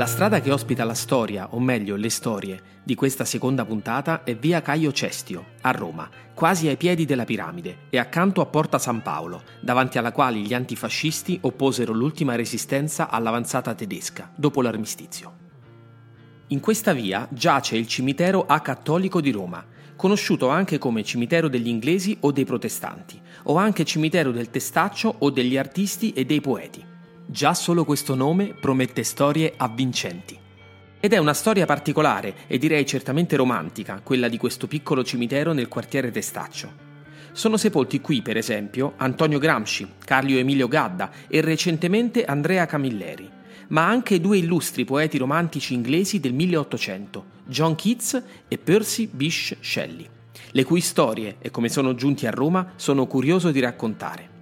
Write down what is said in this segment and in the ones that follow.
La strada che ospita la storia, o meglio le storie, di questa seconda puntata è via Caio Cestio, a Roma, quasi ai piedi della piramide e accanto a Porta San Paolo, davanti alla quale gli antifascisti opposero l'ultima resistenza all'avanzata tedesca, dopo l'armistizio. In questa via giace il cimitero acattolico di Roma, conosciuto anche come cimitero degli inglesi o dei protestanti, o anche cimitero del testaccio o degli artisti e dei poeti. Già solo questo nome promette storie avvincenti. Ed è una storia particolare e direi certamente romantica, quella di questo piccolo cimitero nel quartiere Testaccio. Sono sepolti qui, per esempio, Antonio Gramsci, Carlo Emilio Gadda e recentemente Andrea Camilleri, ma anche due illustri poeti romantici inglesi del 1800, John Keats e Percy Bysshe Shelley, le cui storie, e come sono giunti a Roma, sono curioso di raccontare.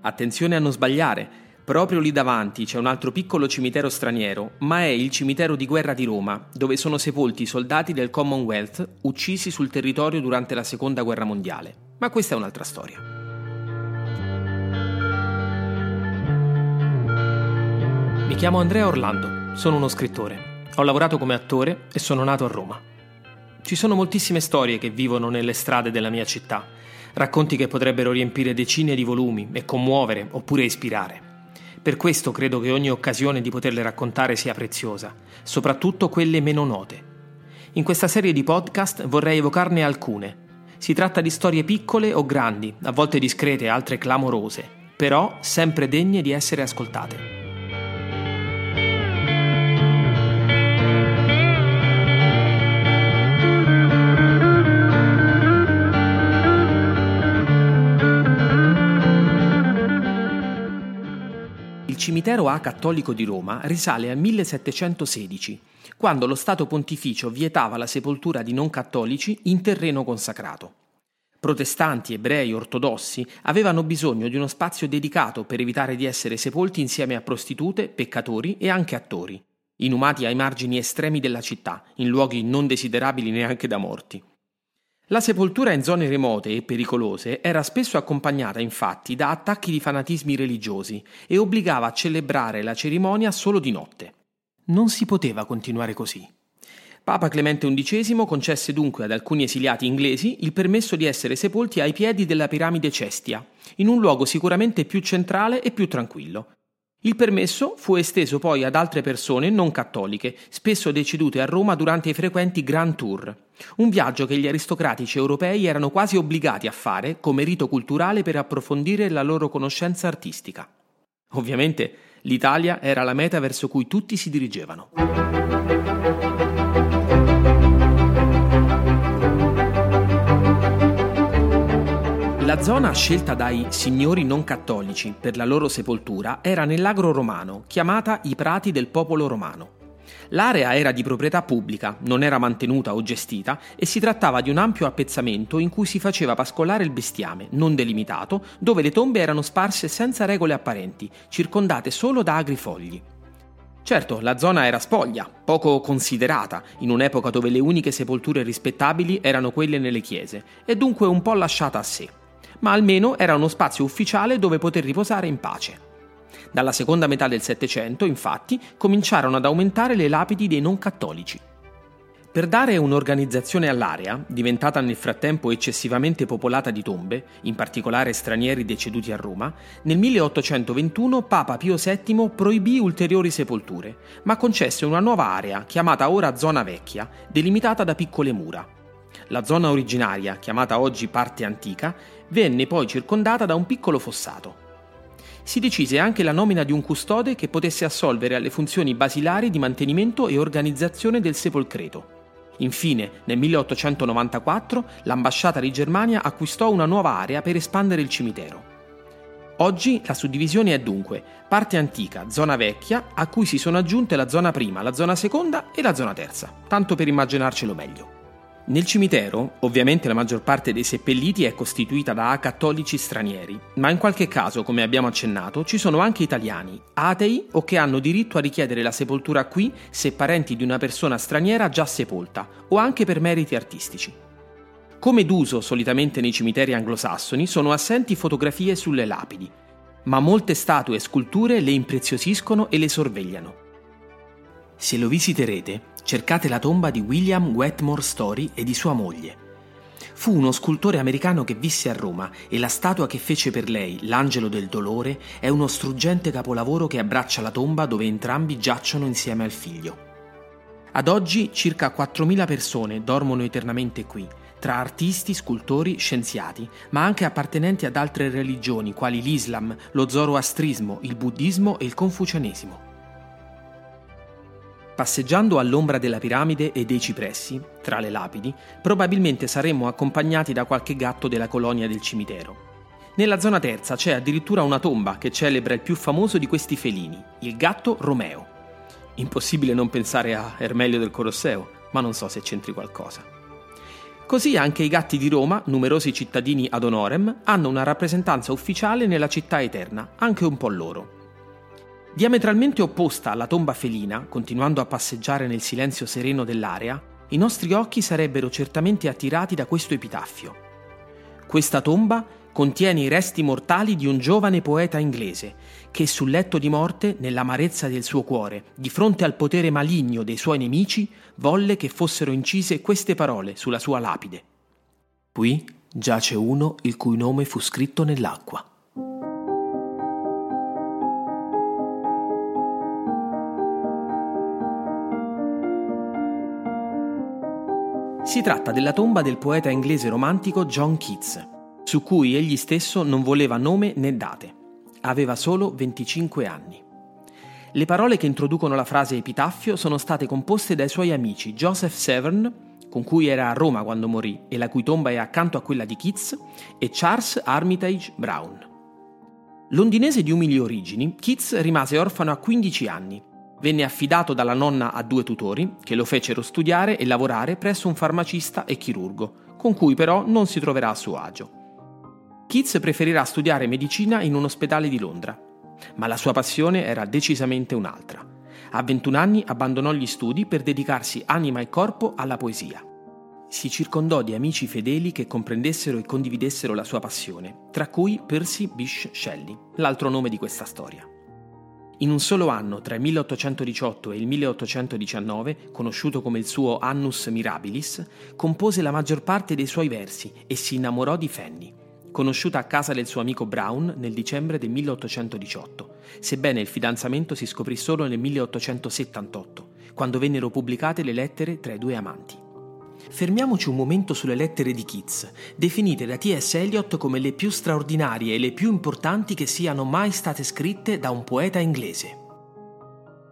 Attenzione a non sbagliare, Proprio lì davanti c'è un altro piccolo cimitero straniero, ma è il cimitero di guerra di Roma, dove sono sepolti i soldati del Commonwealth uccisi sul territorio durante la Seconda Guerra Mondiale. Ma questa è un'altra storia. Mi chiamo Andrea Orlando, sono uno scrittore. Ho lavorato come attore e sono nato a Roma. Ci sono moltissime storie che vivono nelle strade della mia città, racconti che potrebbero riempire decine di volumi e commuovere oppure ispirare. Per questo credo che ogni occasione di poterle raccontare sia preziosa, soprattutto quelle meno note. In questa serie di podcast vorrei evocarne alcune. Si tratta di storie piccole o grandi, a volte discrete, altre clamorose, però sempre degne di essere ascoltate. Cimitero A cattolico di Roma risale al 1716, quando lo Stato pontificio vietava la sepoltura di non cattolici in terreno consacrato. Protestanti, ebrei, ortodossi avevano bisogno di uno spazio dedicato per evitare di essere sepolti insieme a prostitute, peccatori e anche attori, inumati ai margini estremi della città, in luoghi non desiderabili neanche da morti. La sepoltura in zone remote e pericolose era spesso accompagnata infatti da attacchi di fanatismi religiosi e obbligava a celebrare la cerimonia solo di notte. Non si poteva continuare così. Papa Clemente XI concesse dunque ad alcuni esiliati inglesi il permesso di essere sepolti ai piedi della piramide Cestia, in un luogo sicuramente più centrale e più tranquillo, il permesso fu esteso poi ad altre persone non cattoliche, spesso decedute a Roma durante i frequenti Grand Tour, un viaggio che gli aristocratici europei erano quasi obbligati a fare come rito culturale per approfondire la loro conoscenza artistica. Ovviamente l'Italia era la meta verso cui tutti si dirigevano. La zona scelta dai signori non cattolici per la loro sepoltura era nell'agro romano, chiamata i Prati del Popolo Romano. L'area era di proprietà pubblica, non era mantenuta o gestita e si trattava di un ampio appezzamento in cui si faceva pascolare il bestiame, non delimitato, dove le tombe erano sparse senza regole apparenti, circondate solo da agrifogli. Certo, la zona era spoglia, poco considerata, in un'epoca dove le uniche sepolture rispettabili erano quelle nelle chiese, e dunque un po' lasciata a sé ma almeno era uno spazio ufficiale dove poter riposare in pace. Dalla seconda metà del Settecento, infatti, cominciarono ad aumentare le lapidi dei non cattolici. Per dare un'organizzazione all'area, diventata nel frattempo eccessivamente popolata di tombe, in particolare stranieri deceduti a Roma, nel 1821 Papa Pio VII proibì ulteriori sepolture, ma concesse una nuova area, chiamata ora Zona Vecchia, delimitata da piccole mura. La zona originaria, chiamata oggi parte antica, venne poi circondata da un piccolo fossato. Si decise anche la nomina di un custode che potesse assolvere alle funzioni basilari di mantenimento e organizzazione del sepolcreto. Infine, nel 1894, l'ambasciata di Germania acquistò una nuova area per espandere il cimitero. Oggi la suddivisione è dunque parte antica, zona vecchia, a cui si sono aggiunte la zona prima, la zona seconda e la zona terza, tanto per immaginarcelo meglio. Nel cimitero, ovviamente la maggior parte dei seppelliti è costituita da cattolici stranieri, ma in qualche caso, come abbiamo accennato, ci sono anche italiani, atei o che hanno diritto a richiedere la sepoltura qui se parenti di una persona straniera già sepolta, o anche per meriti artistici. Come d'uso solitamente nei cimiteri anglosassoni, sono assenti fotografie sulle lapidi, ma molte statue e sculture le impreziosiscono e le sorvegliano. Se lo visiterete, cercate la tomba di William Wetmore Story e di sua moglie. Fu uno scultore americano che visse a Roma e la statua che fece per lei, l'Angelo del Dolore, è uno struggente capolavoro che abbraccia la tomba dove entrambi giacciono insieme al figlio. Ad oggi circa 4.000 persone dormono eternamente qui, tra artisti, scultori, scienziati, ma anche appartenenti ad altre religioni quali l'Islam, lo zoroastrismo, il buddismo e il confucianesimo. Passeggiando all'ombra della piramide e dei cipressi, tra le lapidi, probabilmente saremmo accompagnati da qualche gatto della colonia del cimitero. Nella zona terza c'è addirittura una tomba che celebra il più famoso di questi felini, il gatto Romeo. Impossibile non pensare a Ermelio del Colosseo, ma non so se c'entri qualcosa. Così anche i gatti di Roma, numerosi cittadini ad honorem, hanno una rappresentanza ufficiale nella città eterna, anche un po' loro. Diametralmente opposta alla tomba felina, continuando a passeggiare nel silenzio sereno dell'area, i nostri occhi sarebbero certamente attirati da questo epitaffio. Questa tomba contiene i resti mortali di un giovane poeta inglese che sul letto di morte, nell'amarezza del suo cuore, di fronte al potere maligno dei suoi nemici, volle che fossero incise queste parole sulla sua lapide. Qui giace uno il cui nome fu scritto nell'acqua. Si tratta della tomba del poeta inglese romantico John Keats, su cui egli stesso non voleva nome né date. Aveva solo 25 anni. Le parole che introducono la frase epitaffio sono state composte dai suoi amici Joseph Severn, con cui era a Roma quando morì e la cui tomba è accanto a quella di Keats, e Charles Armitage Brown. Londinese di umili origini, Keats rimase orfano a 15 anni Venne affidato dalla nonna a due tutori che lo fecero studiare e lavorare presso un farmacista e chirurgo, con cui però non si troverà a suo agio. Keats preferirà studiare medicina in un ospedale di Londra, ma la sua passione era decisamente un'altra. A 21 anni abbandonò gli studi per dedicarsi anima e corpo alla poesia. Si circondò di amici fedeli che comprendessero e condividessero la sua passione, tra cui Percy Bysshe Shelley, l'altro nome di questa storia. In un solo anno, tra il 1818 e il 1819, conosciuto come il suo Annus Mirabilis, compose la maggior parte dei suoi versi e si innamorò di Fanny, conosciuta a casa del suo amico Brown nel dicembre del 1818, sebbene il fidanzamento si scoprì solo nel 1878, quando vennero pubblicate le lettere tra i due amanti. Fermiamoci un momento sulle lettere di Keats, definite da T.S. Eliot come le più straordinarie e le più importanti che siano mai state scritte da un poeta inglese.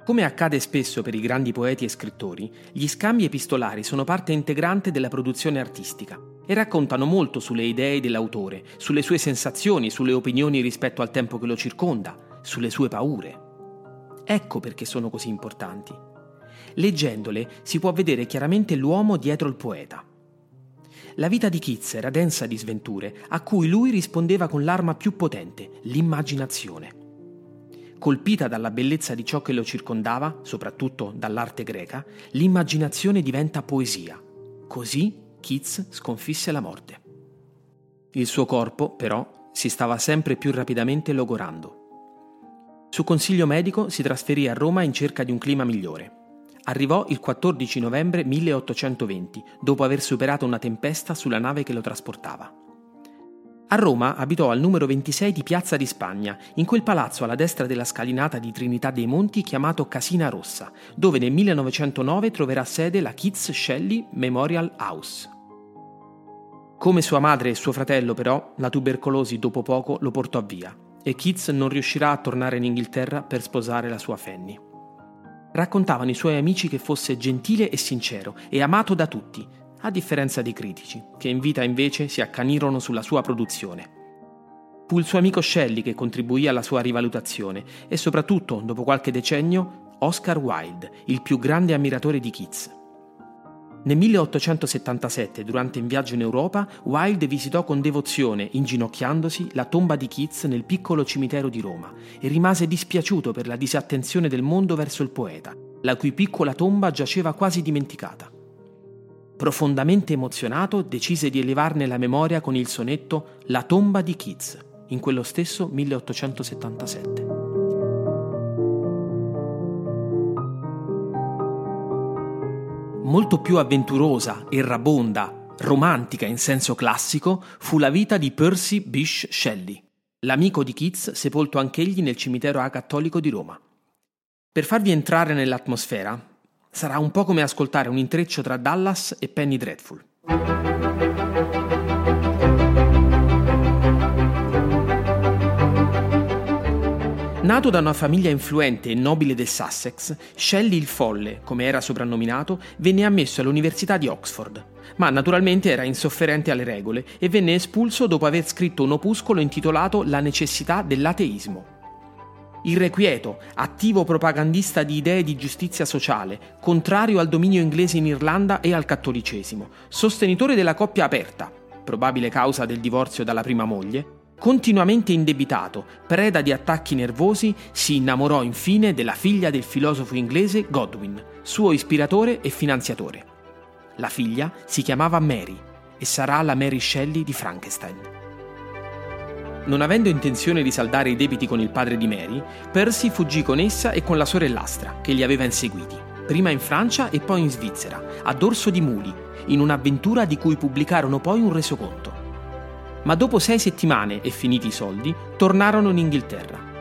Come accade spesso per i grandi poeti e scrittori, gli scambi epistolari sono parte integrante della produzione artistica e raccontano molto sulle idee dell'autore, sulle sue sensazioni, sulle opinioni rispetto al tempo che lo circonda, sulle sue paure. Ecco perché sono così importanti. Leggendole si può vedere chiaramente l'uomo dietro il poeta. La vita di Keats era densa di sventure, a cui lui rispondeva con l'arma più potente, l'immaginazione. Colpita dalla bellezza di ciò che lo circondava, soprattutto dall'arte greca, l'immaginazione diventa poesia. Così Keats sconfisse la morte. Il suo corpo, però, si stava sempre più rapidamente logorando. Su consiglio medico si trasferì a Roma in cerca di un clima migliore. Arrivò il 14 novembre 1820, dopo aver superato una tempesta sulla nave che lo trasportava. A Roma abitò al numero 26 di Piazza di Spagna, in quel palazzo alla destra della scalinata di Trinità dei Monti chiamato Casina Rossa, dove nel 1909 troverà sede la Keats Shelley Memorial House. Come sua madre e suo fratello, però, la tubercolosi dopo poco lo portò via e Keats non riuscirà a tornare in Inghilterra per sposare la sua Fanny raccontavano i suoi amici che fosse gentile e sincero e amato da tutti, a differenza dei critici, che in vita invece si accanirono sulla sua produzione. Fu il suo amico Shelley che contribuì alla sua rivalutazione e soprattutto, dopo qualche decennio, Oscar Wilde, il più grande ammiratore di Keats. Nel 1877, durante un viaggio in Europa, Wilde visitò con devozione, inginocchiandosi, la tomba di Keats nel piccolo cimitero di Roma e rimase dispiaciuto per la disattenzione del mondo verso il poeta, la cui piccola tomba giaceva quasi dimenticata. Profondamente emozionato, decise di elevarne la memoria con il sonetto La tomba di Keats, in quello stesso 1877. Molto più avventurosa, errabonda, romantica in senso classico fu la vita di Percy Bysshe Shelley, l'amico di Keats sepolto anch'egli nel cimitero acattolico di Roma. Per farvi entrare nell'atmosfera, sarà un po' come ascoltare un intreccio tra Dallas e Penny Dreadful. Nato da una famiglia influente e nobile del Sussex, Shelley il Folle, come era soprannominato, venne ammesso all'Università di Oxford, ma naturalmente era insofferente alle regole e venne espulso dopo aver scritto un opuscolo intitolato La necessità dell'ateismo. Irrequieto, attivo propagandista di idee di giustizia sociale, contrario al dominio inglese in Irlanda e al cattolicesimo, sostenitore della coppia aperta, probabile causa del divorzio dalla prima moglie, Continuamente indebitato, preda di attacchi nervosi, si innamorò infine della figlia del filosofo inglese Godwin, suo ispiratore e finanziatore. La figlia si chiamava Mary e sarà la Mary Shelley di Frankenstein. Non avendo intenzione di saldare i debiti con il padre di Mary, Percy fuggì con essa e con la sorellastra, che li aveva inseguiti, prima in Francia e poi in Svizzera, a dorso di muli, in un'avventura di cui pubblicarono poi un resoconto ma dopo sei settimane e finiti i soldi, tornarono in Inghilterra.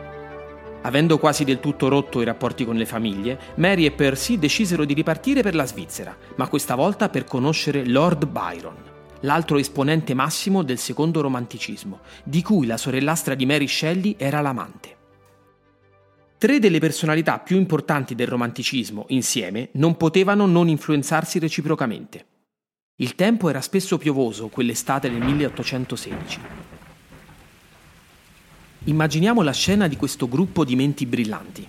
Avendo quasi del tutto rotto i rapporti con le famiglie, Mary e Percy decisero di ripartire per la Svizzera, ma questa volta per conoscere Lord Byron, l'altro esponente massimo del secondo romanticismo, di cui la sorellastra di Mary Shelley era l'amante. Tre delle personalità più importanti del romanticismo, insieme, non potevano non influenzarsi reciprocamente. Il tempo era spesso piovoso quell'estate del 1816. Immaginiamo la scena di questo gruppo di menti brillanti.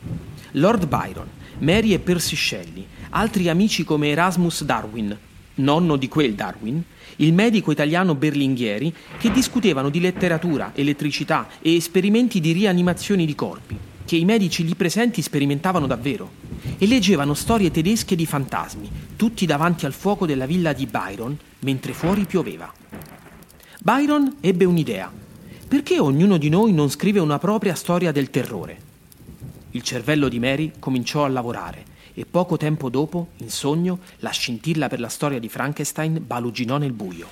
Lord Byron, Mary e Percy Shelley, altri amici come Erasmus Darwin, nonno di quel Darwin, il medico italiano Berlinghieri, che discutevano di letteratura, elettricità e esperimenti di rianimazione di corpi, che i medici lì presenti sperimentavano davvero e leggevano storie tedesche di fantasmi, tutti davanti al fuoco della villa di Byron, mentre fuori pioveva. Byron ebbe un'idea. Perché ognuno di noi non scrive una propria storia del terrore? Il cervello di Mary cominciò a lavorare e poco tempo dopo, in sogno, la scintilla per la storia di Frankenstein baluginò nel buio.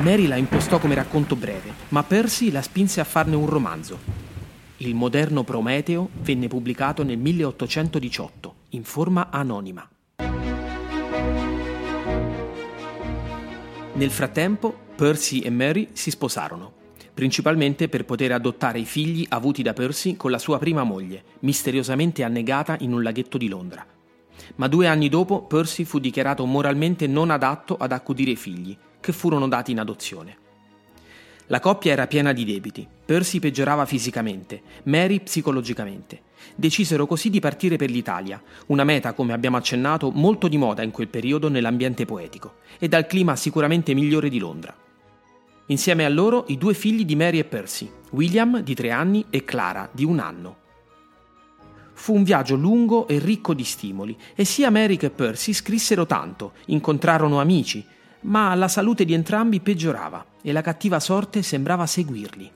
Mary la impostò come racconto breve, ma Percy la spinse a farne un romanzo il moderno Prometeo venne pubblicato nel 1818 in forma anonima. Nel frattempo, Percy e Mary si sposarono, principalmente per poter adottare i figli avuti da Percy con la sua prima moglie, misteriosamente annegata in un laghetto di Londra. Ma due anni dopo Percy fu dichiarato moralmente non adatto ad accudire i figli, che furono dati in adozione. La coppia era piena di debiti, Percy peggiorava fisicamente, Mary psicologicamente. Decisero così di partire per l'Italia, una meta, come abbiamo accennato, molto di moda in quel periodo nell'ambiente poetico e dal clima sicuramente migliore di Londra. Insieme a loro i due figli di Mary e Percy, William di tre anni e Clara di un anno. Fu un viaggio lungo e ricco di stimoli e sia Mary che Percy scrissero tanto, incontrarono amici, ma la salute di entrambi peggiorava e la cattiva sorte sembrava seguirli.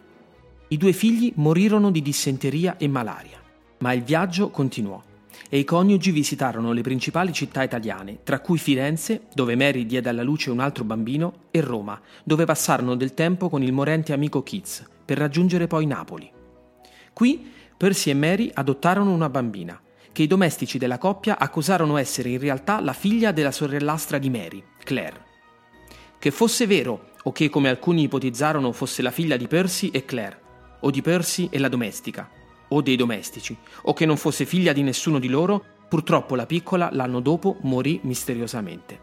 I due figli morirono di dissenteria e malaria, ma il viaggio continuò e i coniugi visitarono le principali città italiane, tra cui Firenze, dove Mary diede alla luce un altro bambino, e Roma, dove passarono del tempo con il morente amico Keats, per raggiungere poi Napoli. Qui Percy e Mary adottarono una bambina, che i domestici della coppia accusarono essere in realtà la figlia della sorellastra di Mary, Claire. Che fosse vero, o che come alcuni ipotizzarono fosse la figlia di Percy e Claire, o di Percy e la domestica, o dei domestici, o che non fosse figlia di nessuno di loro, purtroppo la piccola l'anno dopo morì misteriosamente.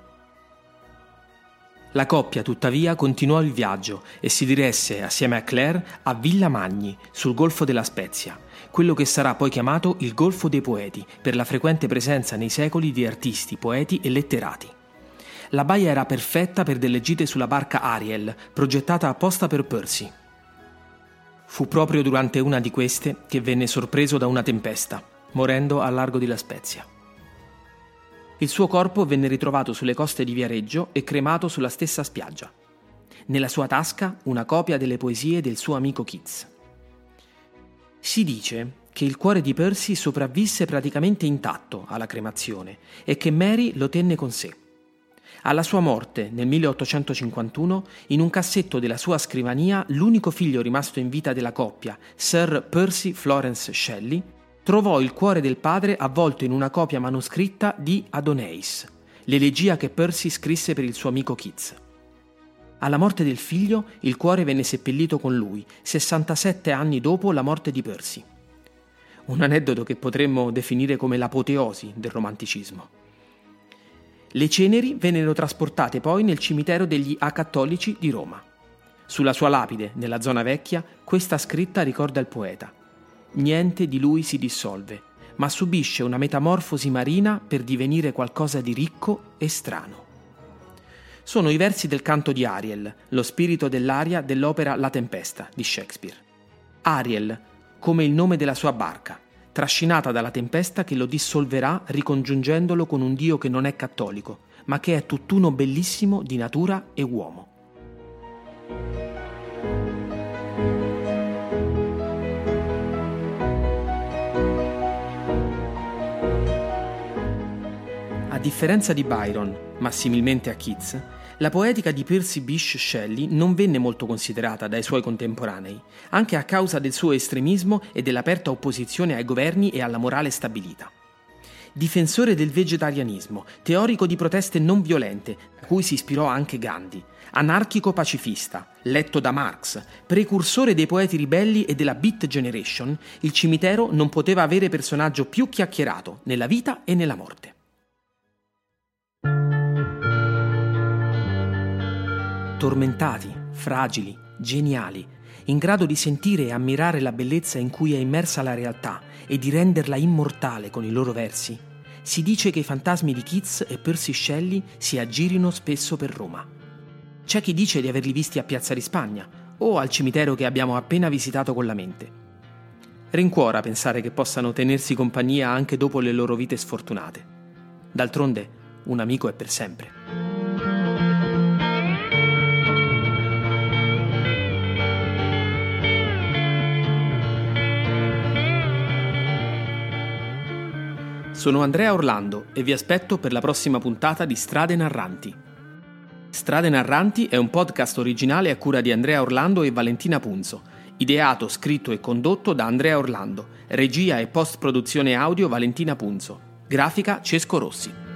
La coppia, tuttavia, continuò il viaggio e si diresse, assieme a Claire, a Villa Magni, sul Golfo della Spezia, quello che sarà poi chiamato il Golfo dei Poeti, per la frequente presenza nei secoli di artisti, poeti e letterati. La baia era perfetta per delle gite sulla barca Ariel, progettata apposta per Percy. Fu proprio durante una di queste che venne sorpreso da una tempesta, morendo al largo di La Spezia. Il suo corpo venne ritrovato sulle coste di Viareggio e cremato sulla stessa spiaggia. Nella sua tasca una copia delle poesie del suo amico Keats. Si dice che il cuore di Percy sopravvisse praticamente intatto alla cremazione e che Mary lo tenne con sé. Alla sua morte, nel 1851, in un cassetto della sua scrivania, l'unico figlio rimasto in vita della coppia, Sir Percy Florence Shelley, trovò il cuore del padre avvolto in una copia manoscritta di Adoneis, l'elegia che Percy scrisse per il suo amico Keats. Alla morte del figlio, il cuore venne seppellito con lui, 67 anni dopo la morte di Percy. Un aneddoto che potremmo definire come l'apoteosi del romanticismo. Le ceneri vennero trasportate poi nel cimitero degli acattolici di Roma. Sulla sua lapide, nella zona vecchia, questa scritta ricorda il poeta. Niente di lui si dissolve, ma subisce una metamorfosi marina per divenire qualcosa di ricco e strano. Sono i versi del canto di Ariel, lo spirito dell'aria dell'opera La Tempesta di Shakespeare. Ariel, come il nome della sua barca, trascinata dalla tempesta che lo dissolverà ricongiungendolo con un Dio che non è cattolico, ma che è tutt'uno bellissimo di natura e uomo. A differenza di Byron, ma similmente a Keats, la poetica di Percy Bysshe Shelley non venne molto considerata dai suoi contemporanei, anche a causa del suo estremismo e dell'aperta opposizione ai governi e alla morale stabilita. Difensore del vegetarianismo, teorico di proteste non violente, a cui si ispirò anche Gandhi, anarchico pacifista, letto da Marx, precursore dei poeti ribelli e della Beat Generation, il cimitero non poteva avere personaggio più chiacchierato nella vita e nella morte. Tormentati, fragili, geniali, in grado di sentire e ammirare la bellezza in cui è immersa la realtà e di renderla immortale con i loro versi, si dice che i fantasmi di Keats e Percy Shelley si aggirino spesso per Roma. C'è chi dice di averli visti a Piazza di Spagna o al cimitero che abbiamo appena visitato con la mente. Rincuora pensare che possano tenersi compagnia anche dopo le loro vite sfortunate. D'altronde, un amico è per sempre. Sono Andrea Orlando e vi aspetto per la prossima puntata di Strade Narranti. Strade Narranti è un podcast originale a cura di Andrea Orlando e Valentina Punzo, ideato, scritto e condotto da Andrea Orlando, regia e post-produzione audio Valentina Punzo, grafica Cesco Rossi.